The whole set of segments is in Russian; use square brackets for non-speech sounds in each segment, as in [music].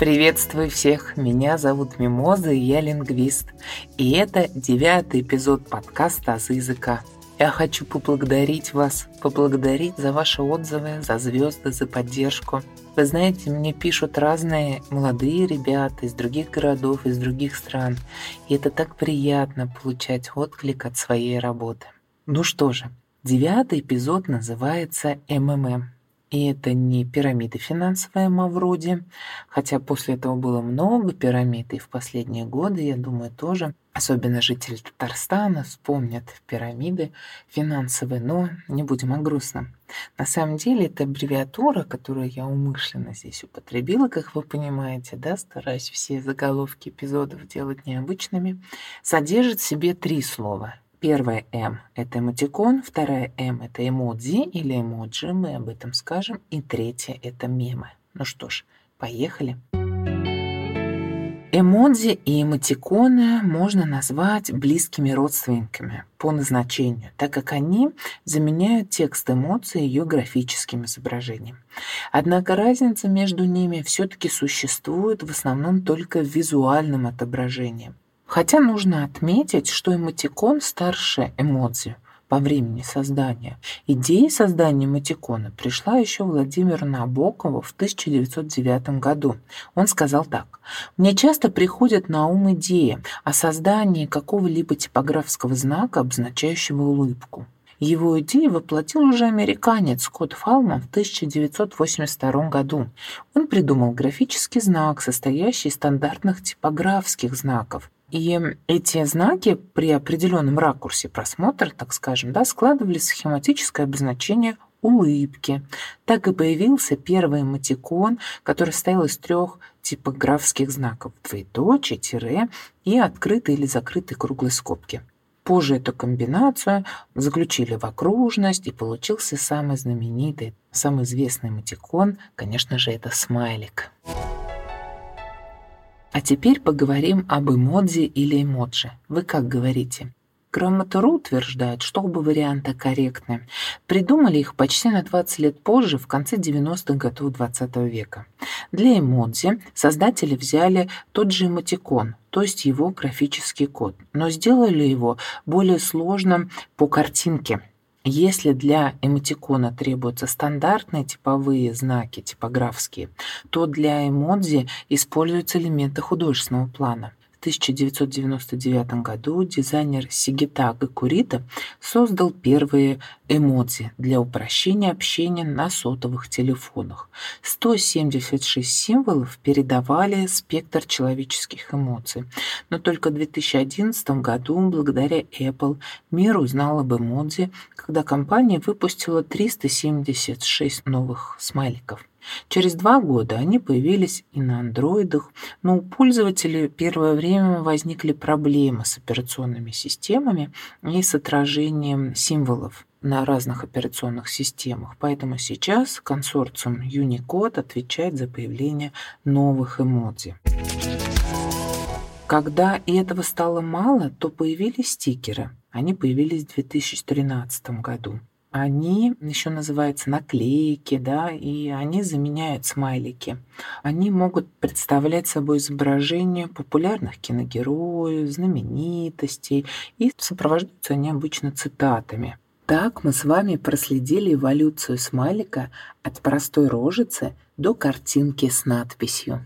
Приветствую всех, меня зовут Мимоза, и я лингвист. И это девятый эпизод подкаста «Азы языка». Я хочу поблагодарить вас, поблагодарить за ваши отзывы, за звезды, за поддержку. Вы знаете, мне пишут разные молодые ребята из других городов, из других стран. И это так приятно получать отклик от своей работы. Ну что же, девятый эпизод называется «МММ». И это не пирамида финансовая Мавроди, хотя после этого было много пирамид, и в последние годы, я думаю, тоже, особенно жители Татарстана, вспомнят пирамиды финансовые, но не будем о грустном. На самом деле это аббревиатура, которую я умышленно здесь употребила, как вы понимаете, да, стараюсь все заголовки эпизодов делать необычными, содержит в себе три слова – Первая М – это эмотикон, вторая М – это эмодзи или эмоджи, мы об этом скажем, и третья – это мемы. Ну что ж, поехали. Эмодзи и эмотиконы можно назвать близкими родственниками по назначению, так как они заменяют текст эмоций ее графическим изображением. Однако разница между ними все-таки существует в основном только в визуальном отображении. Хотя нужно отметить, что эмотикон старше эмодзи по времени создания. Идея создания эмотикона пришла еще Владимиру Набокову в 1909 году. Он сказал так. «Мне часто приходят на ум идеи о создании какого-либо типографского знака, обозначающего улыбку. Его идею воплотил уже американец Скотт Фалман в 1982 году. Он придумал графический знак, состоящий из стандартных типографских знаков, и эти знаки при определенном ракурсе просмотра, так скажем, да, складывались схематическое обозначение улыбки. Так и появился первый эмотикон, который состоял из трех типографских знаков – двоеточие, тире и открытой или закрытой круглой скобки. Позже эту комбинацию заключили в окружность, и получился самый знаменитый, самый известный эмотикон, конечно же, это смайлик. А теперь поговорим об эмодзи или эмоджи. Вы как говорите? Грамотару утверждает, что оба варианта корректны. Придумали их почти на 20 лет позже, в конце 90-х годов 20 -го века. Для эмодзи создатели взяли тот же эмотикон, то есть его графический код, но сделали его более сложным по картинке – если для эмотикона требуются стандартные типовые знаки, типографские, то для эмодзи используются элементы художественного плана. 1999 году дизайнер Сигитага Курита создал первые эмодзи для упрощения общения на сотовых телефонах. 176 символов передавали спектр человеческих эмоций. Но только в 2011 году, благодаря Apple, мир узнал об эмодзи, когда компания выпустила 376 новых смайликов. Через два года они появились и на андроидах, но у пользователей первое время возникли проблемы с операционными системами и с отражением символов на разных операционных системах. Поэтому сейчас консорциум Unicode отвечает за появление новых эмодзи. Когда и этого стало мало, то появились стикеры. Они появились в 2013 году они еще называются наклейки, да, и они заменяют смайлики. Они могут представлять собой изображение популярных киногероев, знаменитостей, и сопровождаются они обычно цитатами. Так мы с вами проследили эволюцию смайлика от простой рожицы до картинки с надписью.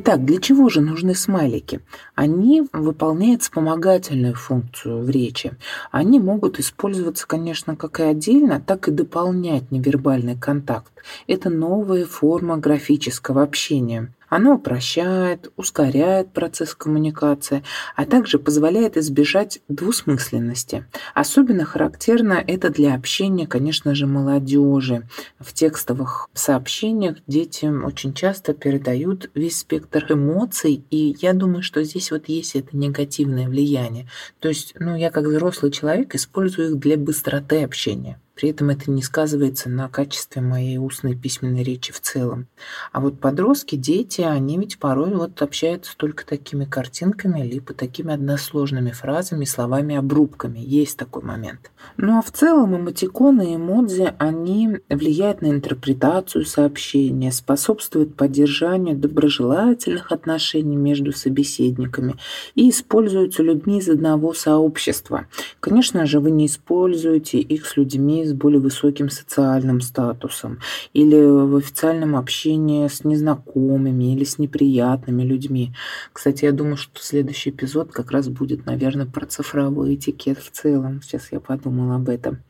Итак, для чего же нужны смайлики? Они выполняют вспомогательную функцию в речи. Они могут использоваться, конечно, как и отдельно, так и дополнять невербальный контакт. Это новая форма графического общения. Оно упрощает, ускоряет процесс коммуникации, а также позволяет избежать двусмысленности. Особенно характерно это для общения, конечно же, молодежи. В текстовых сообщениях дети очень часто передают весь спектр эмоций, и я думаю, что здесь вот есть это негативное влияние. То есть, ну, я как взрослый человек использую их для быстроты общения. При этом это не сказывается на качестве моей устной письменной речи в целом. А вот подростки, дети, они ведь порой вот общаются только такими картинками, либо такими односложными фразами, словами, обрубками. Есть такой момент. Ну а в целом эмотиконы и эмодзи, они влияют на интерпретацию сообщения, способствуют поддержанию доброжелательных отношений между собеседниками и используются людьми из одного сообщества. Конечно же, вы не используете их с людьми с более высоким социальным статусом или в официальном общении с незнакомыми или с неприятными людьми. Кстати, я думаю, что следующий эпизод как раз будет, наверное, про цифровой этикет в целом. Сейчас я подумала об этом.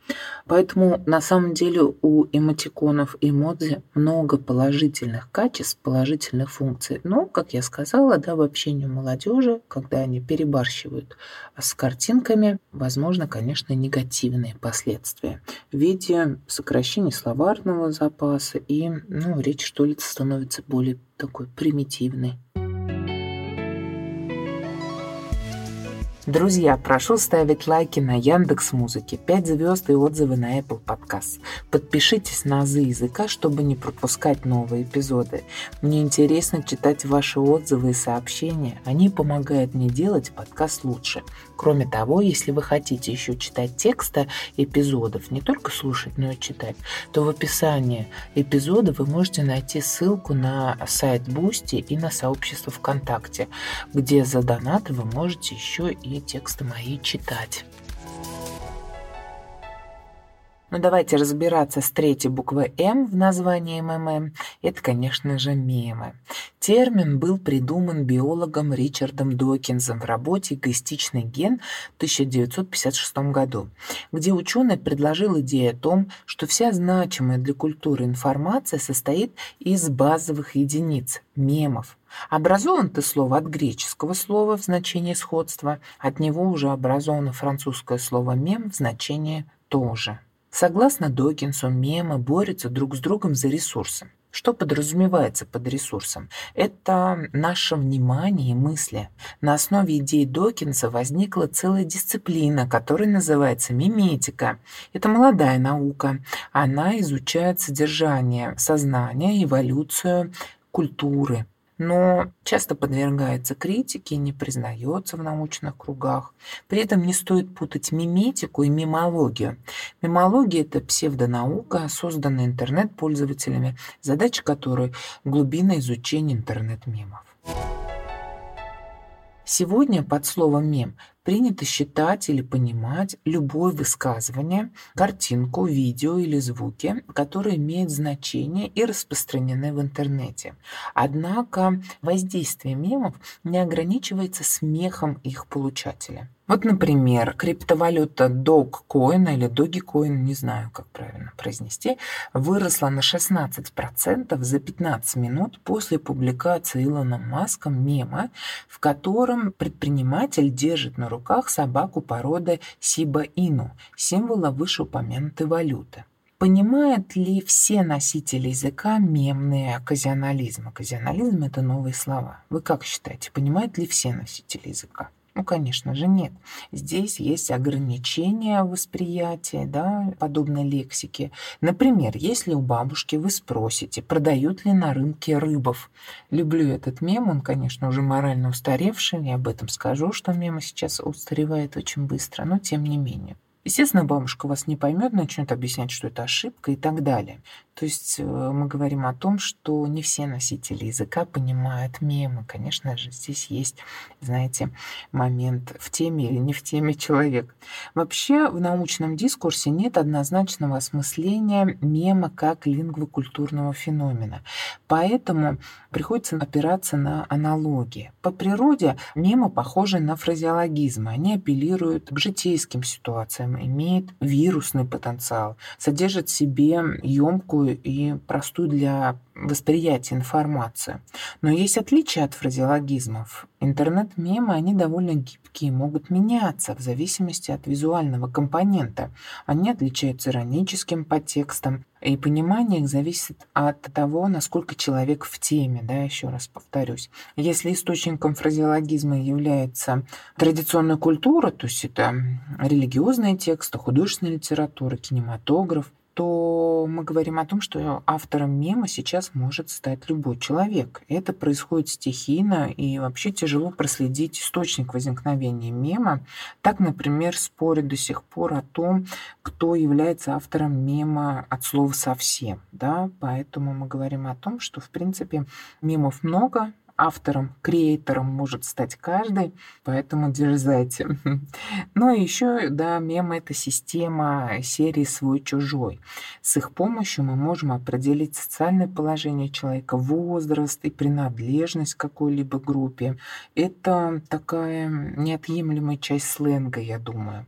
Поэтому на самом деле у эмотиконов и эмодзи много положительных качеств, положительных функций. Но, как я сказала, да, в общении молодежи, когда они перебарщивают с картинками, возможно, конечно, негативные последствия в виде сокращения словарного запаса и, ну, речь, что ли, становится более такой примитивной. Друзья, прошу ставить лайки на Яндекс Музыке, 5 звезд и отзывы на Apple Podcast. Подпишитесь на Азы языка, чтобы не пропускать новые эпизоды. Мне интересно читать ваши отзывы и сообщения. Они помогают мне делать подкаст лучше. Кроме того, если вы хотите еще читать тексты эпизодов, не только слушать, но и читать, то в описании эпизода вы можете найти ссылку на сайт Бусти и на сообщество ВКонтакте, где за донаты вы можете еще и тексты мои читать. Ну давайте разбираться с третьей буквой «М» в названии МММ. Это, конечно же, мемы. Термин был придуман биологом Ричардом Докинзом в работе «Эгоистичный ген» в 1956 году, где ученый предложил идею о том, что вся значимая для культуры информация состоит из базовых единиц – мемов. Образован это слово от греческого слова в значении сходства, от него уже образовано французское слово «мем» в значении «тоже». Согласно Докинсу, мемы борются друг с другом за ресурсы. Что подразумевается под ресурсом? Это наше внимание и мысли. На основе идей Докинса возникла целая дисциплина, которая называется миметика. Это молодая наука. Она изучает содержание сознания, эволюцию культуры, но часто подвергается критике не признается в научных кругах. При этом не стоит путать миметику и мимологию. Мимология – это псевдонаука, созданная интернет-пользователями, задача которой – глубина изучения интернет-мемов. Сегодня под словом «мем» принято считать или понимать любое высказывание, картинку, видео или звуки, которые имеют значение и распространены в интернете. Однако воздействие мемов не ограничивается смехом их получателя. Вот, например, криптовалюта Dogecoin или Dogecoin, не знаю, как правильно произнести, выросла на 16% за 15 минут после публикации Илоном Маском мема, в котором предприниматель держит на руках собаку породы Сиба Ину, символа вышеупомянутой валюты. Понимают ли все носители языка мемные оказионализм? Оказионализм – это новые слова. Вы как считаете, понимают ли все носители языка? Ну, конечно же, нет. Здесь есть ограничения восприятия да, подобной лексики. Например, если у бабушки вы спросите, продают ли на рынке рыбов. Люблю этот мем, он, конечно, уже морально устаревший, я об этом скажу, что мема сейчас устаревает очень быстро, но тем не менее. Естественно, бабушка вас не поймет, начнет объяснять, что это ошибка и так далее. То есть э, мы говорим о том, что не все носители языка понимают мемы. Конечно же, здесь есть, знаете, момент в теме или не в теме человек. Вообще в научном дискурсе нет однозначного осмысления мема как лингвокультурного феномена. Поэтому приходится опираться на аналогии. По природе мемы похожи на фразеологизмы. Они апеллируют к житейским ситуациям, имеют вирусный потенциал, содержат в себе емкую легкую и простую для восприятия информацию. Но есть отличия от фразеологизмов. Интернет-мемы, они довольно гибкие, могут меняться в зависимости от визуального компонента. Они отличаются ироническим подтекстом, и понимание их зависит от того, насколько человек в теме, да, еще раз повторюсь. Если источником фразеологизма является традиционная культура, то есть это религиозные тексты, художественная литература, кинематограф, то мы говорим о том, что автором мема сейчас может стать любой человек. Это происходит стихийно, и вообще тяжело проследить источник возникновения мема. Так, например, спорят до сих пор о том, кто является автором мема от слова «совсем». Да? Поэтому мы говорим о том, что, в принципе, мемов много, автором, креатором может стать каждый, поэтому дерзайте. [laughs] Ну и еще, да, мем — это система серии «Свой-чужой». С их помощью мы можем определить социальное положение человека, возраст и принадлежность к какой-либо группе. Это такая неотъемлемая часть сленга, я думаю.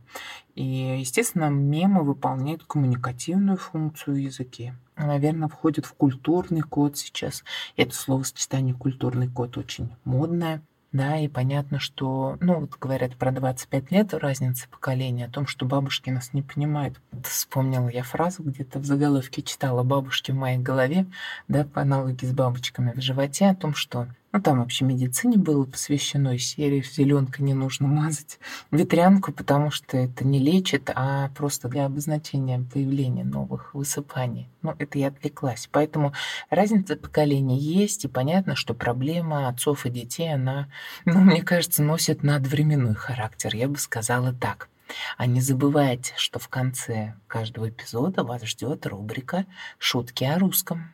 И, естественно, мемы выполняют коммуникативную функцию в языке. Наверное, входит в культурный код сейчас. Это словосочетание «культурный код» очень модное. Да, и понятно, что, ну, вот говорят про 25 лет разницы поколения, о том, что бабушки нас не понимают. Вспомнила я фразу, где-то в заголовке читала «бабушки в моей голове», да, по аналогии с бабочками в животе, о том, что ну, там вообще медицине было посвящено, серии зеленкой не нужно мазать ветрянку, потому что это не лечит, а просто для обозначения появления новых высыпаний. Ну, это я отвлеклась. Поэтому разница поколений есть, и понятно, что проблема отцов и детей, она, ну, мне кажется, носит надвременной характер. Я бы сказала так. А не забывайте, что в конце каждого эпизода вас ждет рубрика «Шутки о русском».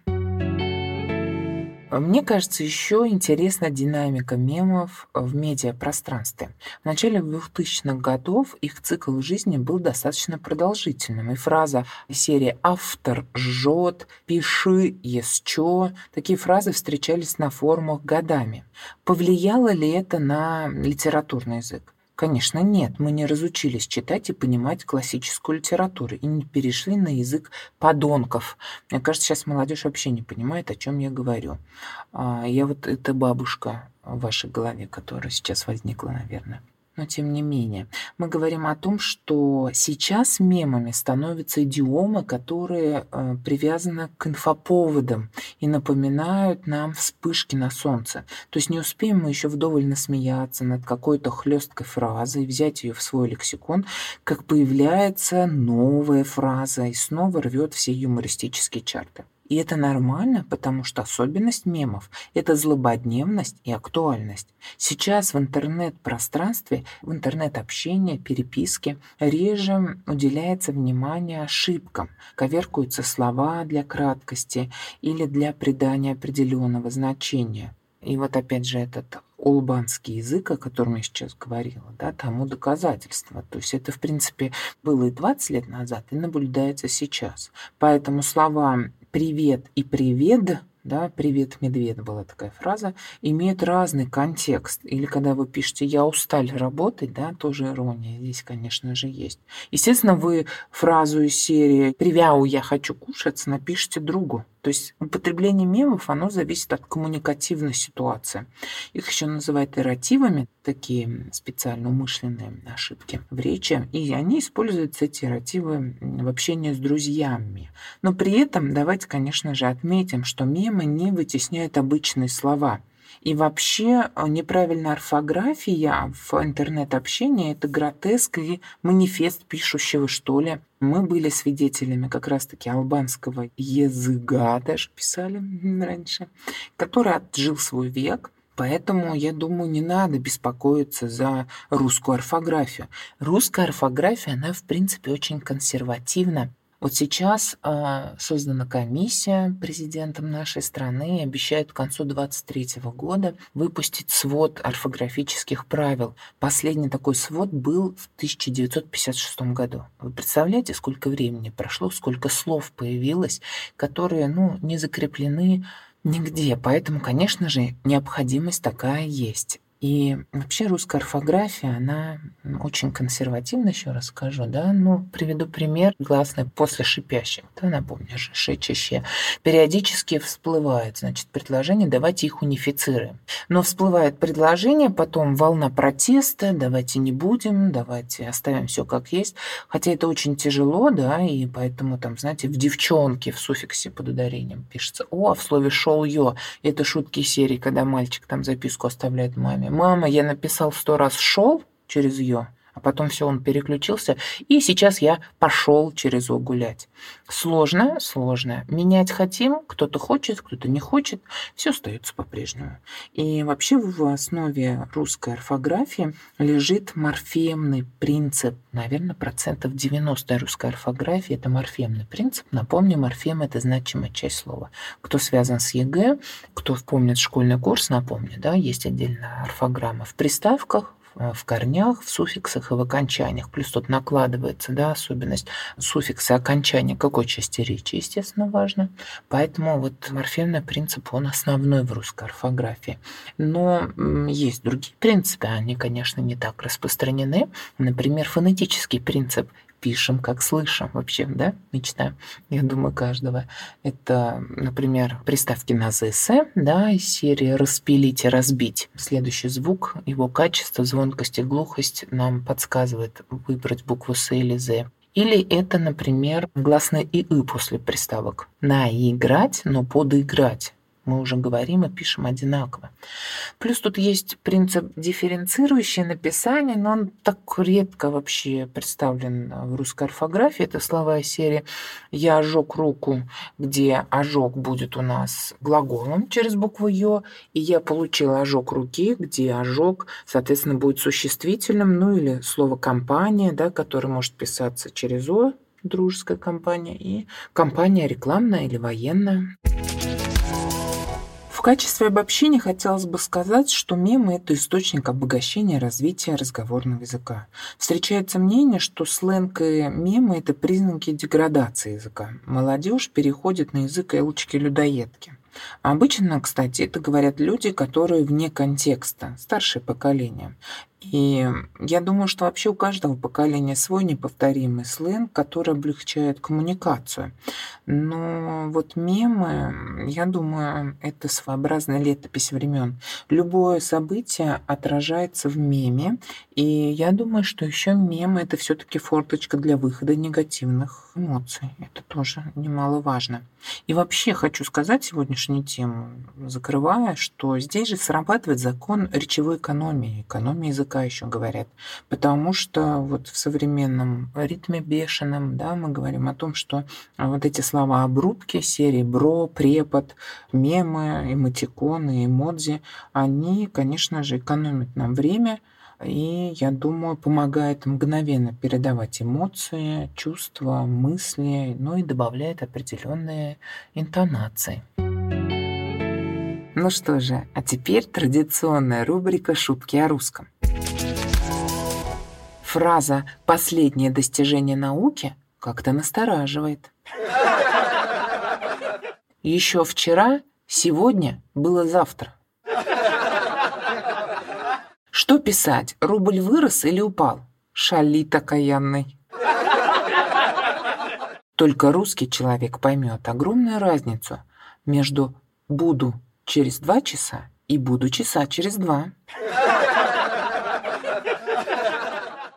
Мне кажется, еще интересна динамика мемов в медиапространстве. В начале 2000-х годов их цикл жизни был достаточно продолжительным, и фраза серии «автор жжет», «пиши, есчё» такие фразы встречались на форумах годами. Повлияло ли это на литературный язык? Конечно, нет, мы не разучились читать и понимать классическую литературу и не перешли на язык подонков. Мне кажется, сейчас молодежь вообще не понимает, о чем я говорю. А, я вот эта бабушка в вашей голове, которая сейчас возникла, наверное. Но тем не менее, мы говорим о том, что сейчас мемами становятся идиомы, которые э, привязаны к инфоповодам и напоминают нам вспышки на солнце. То есть не успеем мы еще вдоволь насмеяться над какой-то хлесткой фразой, взять ее в свой лексикон, как появляется новая фраза и снова рвет все юмористические чарты. И это нормально, потому что особенность мемов – это злободневность и актуальность. Сейчас в интернет-пространстве, в интернет-общении, переписке реже уделяется внимание ошибкам, коверкуются слова для краткости или для придания определенного значения. И вот опять же этот улбанский язык, о котором я сейчас говорила, да, тому доказательство. То есть это, в принципе, было и 20 лет назад, и наблюдается сейчас. Поэтому слова «привет» и «привет» да, «Привет, медведь» была такая фраза, имеют разный контекст. Или когда вы пишете «я устал работать», да, тоже ирония здесь, конечно же, есть. Естественно, вы фразу из серии «Привяу, я хочу кушать» напишите другу. То есть употребление мемов, оно зависит от коммуникативной ситуации. Их еще называют эротивами, такие специально умышленные ошибки в речи. И они используются, эти эротивы, в общении с друзьями. Но при этом давайте, конечно же, отметим, что мемы не вытесняют обычные слова – и вообще э, неправильная орфография в интернет-общении – это гротеск и манифест пишущего, что ли. Мы были свидетелями как раз-таки албанского языка, даже писали [laughs] раньше, который отжил свой век. Поэтому, я думаю, не надо беспокоиться за русскую орфографию. Русская орфография, она, в принципе, очень консервативна вот сейчас э, создана комиссия президентом нашей страны и обещают к концу 2023 года выпустить свод орфографических правил. Последний такой свод был в 1956 году. Вы представляете, сколько времени прошло, сколько слов появилось, которые ну, не закреплены нигде. Поэтому, конечно же, необходимость такая есть. И вообще русская орфография, она очень консервативна, еще раз скажу, да, ну, приведу пример, гласные после шипящих, да, напомню че, периодически всплывает, значит, предложение, давайте их унифицируем. Но всплывает предложение, потом волна протеста, давайте не будем, давайте оставим все как есть, хотя это очень тяжело, да, и поэтому там, знаете, в девчонке в суффиксе под ударением пишется «о», а в слове «шел ё», это шутки серии, когда мальчик там записку оставляет маме, Мама, я написал сто раз «шел» через «ё», а потом все, он переключился, и сейчас я пошел через О гулять. Сложно, сложно. Менять хотим, кто-то хочет, кто-то не хочет, все остается по-прежнему. И вообще в основе русской орфографии лежит морфемный принцип. Наверное, процентов 90 русской орфографии – это морфемный принцип. Напомню, морфем – это значимая часть слова. Кто связан с ЕГЭ, кто помнит школьный курс, напомню, да, есть отдельная орфограмма в приставках, в корнях, в суффиксах и в окончаниях. Плюс тут накладывается да, особенность суффикса окончания какой части речи, естественно, важно. Поэтому вот морфемный принцип, он основной в русской орфографии. Но есть другие принципы, они, конечно, не так распространены. Например, фонетический принцип пишем, как слышим вообще, да, мечта, я думаю, каждого. Это, например, приставки на ЗС, да, из серии «распилить и разбить». Следующий звук, его качество, звонкость и глухость нам подсказывает выбрать букву С или З. Или это, например, гласное ИИ после приставок. Наиграть, но подыграть мы уже говорим и пишем одинаково. Плюс тут есть принцип дифференцирующее написание, но он так редко вообще представлен в русской орфографии. Это слова из серии «я ожег руку», где ожог будет у нас глаголом через букву «ё», и «я получил ожог руки», где ожог, соответственно, будет существительным, ну или слово «компания», да, которое может писаться через «о», дружеская компания, и компания рекламная или военная качестве обобщения хотелось бы сказать, что мемы – это источник обогащения развития разговорного языка. Встречается мнение, что сленг и мемы – это признаки деградации языка. Молодежь переходит на язык элочки-людоедки. Обычно, кстати, это говорят люди, которые вне контекста, старшее поколение. И я думаю, что вообще у каждого поколения свой неповторимый сленг, который облегчает коммуникацию. Но вот мемы, я думаю, это своеобразная летопись времен. Любое событие отражается в меме, и я думаю, что еще мемы это все-таки форточка для выхода негативных эмоций. Это тоже немаловажно. И вообще хочу сказать сегодняшнюю тему, закрывая, что здесь же срабатывает закон речевой экономии, экономии языка еще говорят. Потому что вот в современном ритме бешеном, да, мы говорим о том, что вот эти слова обрубки серии бро, препод, мемы, эмотиконы, эмодзи, они, конечно же, экономят нам время, и, я думаю, помогает мгновенно передавать эмоции, чувства, мысли, ну и добавляет определенные интонации. Ну что же, а теперь традиционная рубрика «Шутки о русском». Фраза «последнее достижение науки» как-то настораживает. Еще вчера, сегодня было завтра. Что писать? Рубль вырос или упал? Шалит окаянный. Только русский человек поймет огромную разницу между «буду через два часа» и «буду часа через два».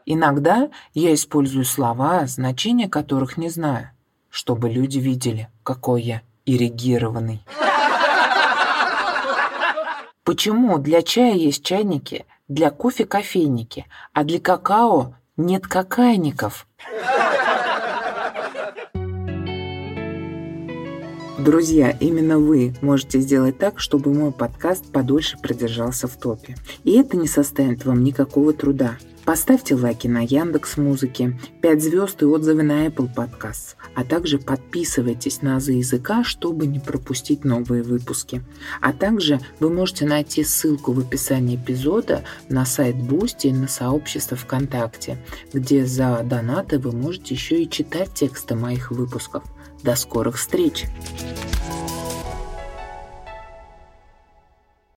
Иногда я использую слова, значения которых не знаю, чтобы люди видели, какой я ирригированный. Почему для чая есть чайники, для кофе кофейники, а для какао нет какайников? Друзья, именно вы можете сделать так, чтобы мой подкаст подольше продержался в топе. И это не составит вам никакого труда. Поставьте лайки на Яндекс Музыке, 5 звезд и отзывы на Apple Podcasts, а также подписывайтесь на Азы языка, чтобы не пропустить новые выпуски. А также вы можете найти ссылку в описании эпизода на сайт Boosty и на сообщество ВКонтакте, где за донаты вы можете еще и читать тексты моих выпусков. До скорых встреч!